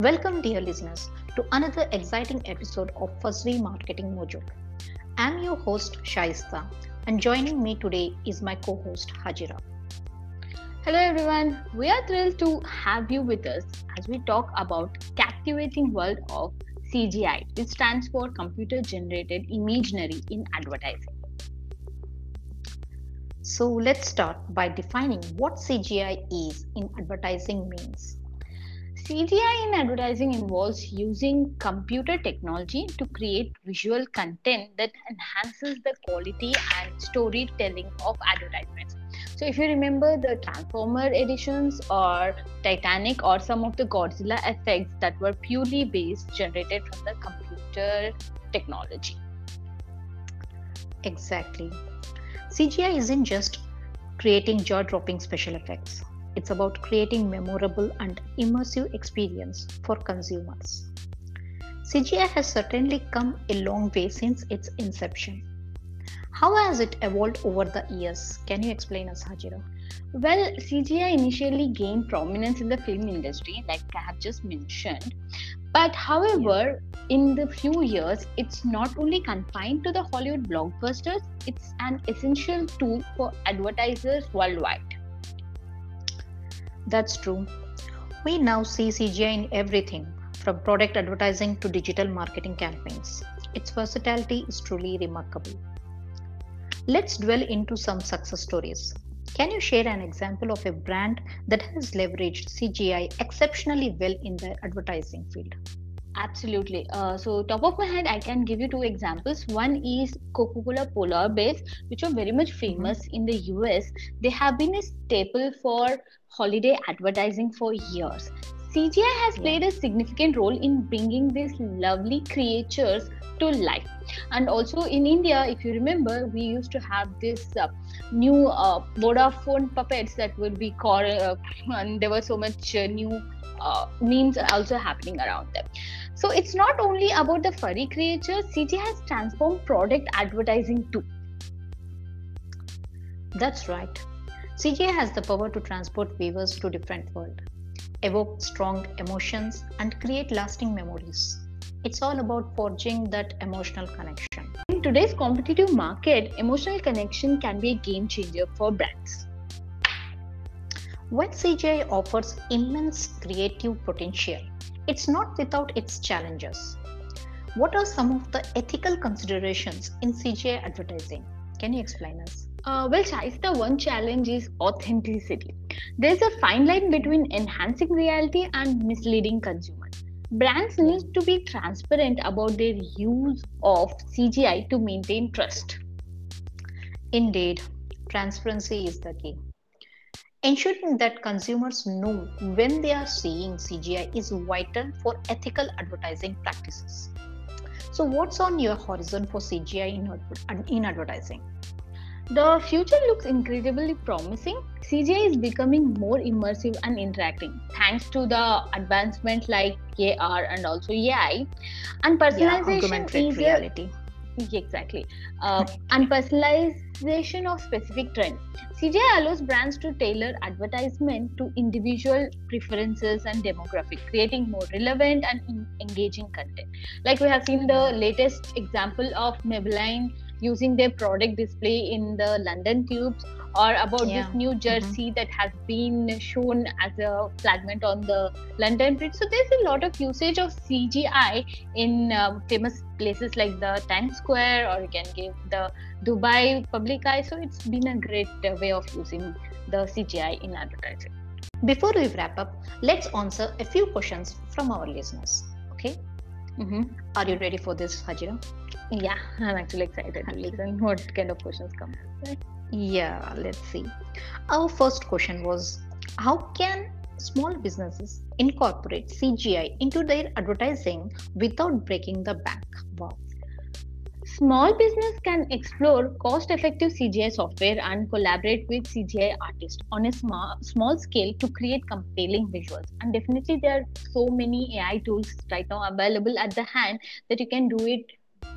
Welcome, dear listeners, to another exciting episode of Fazvee Marketing Mojo. I'm your host, Shaista, and joining me today is my co host, Hajira. Hello everyone, we are thrilled to have you with us as we talk about captivating world of CGI, which stands for computer generated imagery in advertising. So let's start by defining what CGI is in advertising means. CGI in advertising involves using computer technology to create visual content that enhances the quality and storytelling of advertisements. So, if you remember the Transformer editions or Titanic or some of the Godzilla effects that were purely based generated from the computer technology. Exactly. CGI isn't just creating jaw dropping special effects, it's about creating memorable and immersive experience for consumers. CGI has certainly come a long way since its inception. How has it evolved over the years? Can you explain us, Hajira? Well, CGI initially gained prominence in the film industry, like I have just mentioned. But however, in the few years, it's not only confined to the Hollywood blockbusters, it's an essential tool for advertisers worldwide. That's true. We now see CGI in everything, from product advertising to digital marketing campaigns. Its versatility is truly remarkable. Let's dwell into some success stories. Can you share an example of a brand that has leveraged CGI exceptionally well in the advertising field? Absolutely. Uh, so, top of my head, I can give you two examples. One is Coca Cola Polar Bears, which are very much mm-hmm. famous mm-hmm. in the US. They have been a staple for holiday advertising for years. CGI has played a significant role in bringing these lovely creatures to life. And also in India, if you remember, we used to have this uh, new uh, Vodafone puppets that would be called, uh, and there were so much uh, new uh, memes also happening around them. So it's not only about the furry creatures, CGI has transformed product advertising too. That's right. CGI has the power to transport viewers to different world evoke strong emotions, and create lasting memories. It's all about forging that emotional connection. In today's competitive market, emotional connection can be a game changer for brands. When CGI offers immense creative potential, it's not without its challenges. What are some of the ethical considerations in CGI advertising? Can you explain us? Uh, well, Shaista, one challenge is authenticity. There's a fine line between enhancing reality and misleading consumers. Brands need to be transparent about their use of CGI to maintain trust. Indeed, transparency is the key. Ensuring that consumers know when they are seeing CGI is vital for ethical advertising practices. So, what's on your horizon for CGI in, in advertising? The future looks incredibly promising. CGI is becoming more immersive and interacting thanks to the advancement like AR and also AI. And personalization yeah, is reality. A, exactly. Uh, and personalization of specific trends. CGI allows brands to tailor advertisement to individual preferences and demographic, creating more relevant and engaging content. Like we have seen the latest example of Maybelline using their product display in the London tubes or about yeah. this new mm-hmm. jersey mm-hmm. that has been shown as a fragment on the London Bridge. So there's a lot of usage of CGI in uh, famous places like the Times Square, or you can give the Dubai Public Eye. So it's been a great uh, way of using the CGI in advertising. Before we wrap up, let's answer a few questions from our listeners. Okay. Mm-hmm. Are you ready for this, Hajira? Yeah, I'm actually excited to listen what kind of questions come. Yeah, let's see. Our first question was How can small businesses incorporate CGI into their advertising without breaking the bank? Wow. Small business can explore cost-effective CGI software and collaborate with CGI artists on a small, small scale to create compelling visuals. And definitely, there are so many AI tools right now available at the hand that you can do it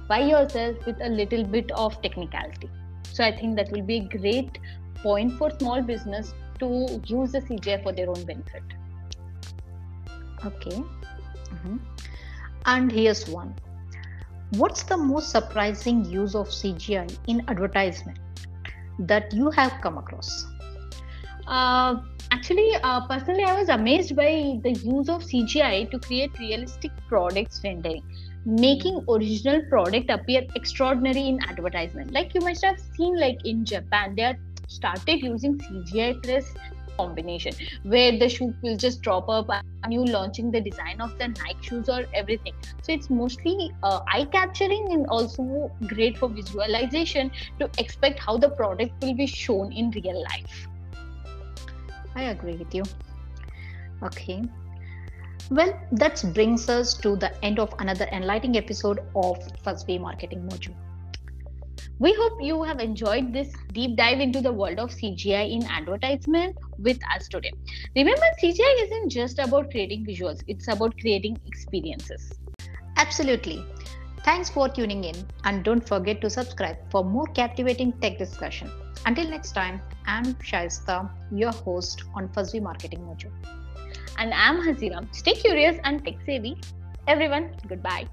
by yourself with a little bit of technicality. So I think that will be a great point for small business to use the CGI for their own benefit. Okay. Mhm. And here's one. What's the most surprising use of CGI in advertisement that you have come across? Uh, actually, uh, personally, I was amazed by the use of CGI to create realistic products rendering, making original product appear extraordinary in advertisement. Like you must have seen, like in Japan, they are started using CGI plus combination where the shoe will just drop up and you launching the design of the Nike shoes or everything. So it's mostly uh, eye capturing and also great for visualization to expect how the product will be shown in real life. I agree with you. Okay. Well, that brings us to the end of another enlightening episode of Fazvee Marketing Mojo. We hope you have enjoyed this deep dive into the world of CGI in advertisement with us today. Remember, CGI isn't just about creating visuals, it's about creating experiences. Absolutely. Thanks for tuning in and don't forget to subscribe for more captivating tech discussion. Until next time, I'm Shaista, your host on Fazvee Marketing Mojo. And I'm Hazira. Stay curious and tech savvy. Everyone, goodbye.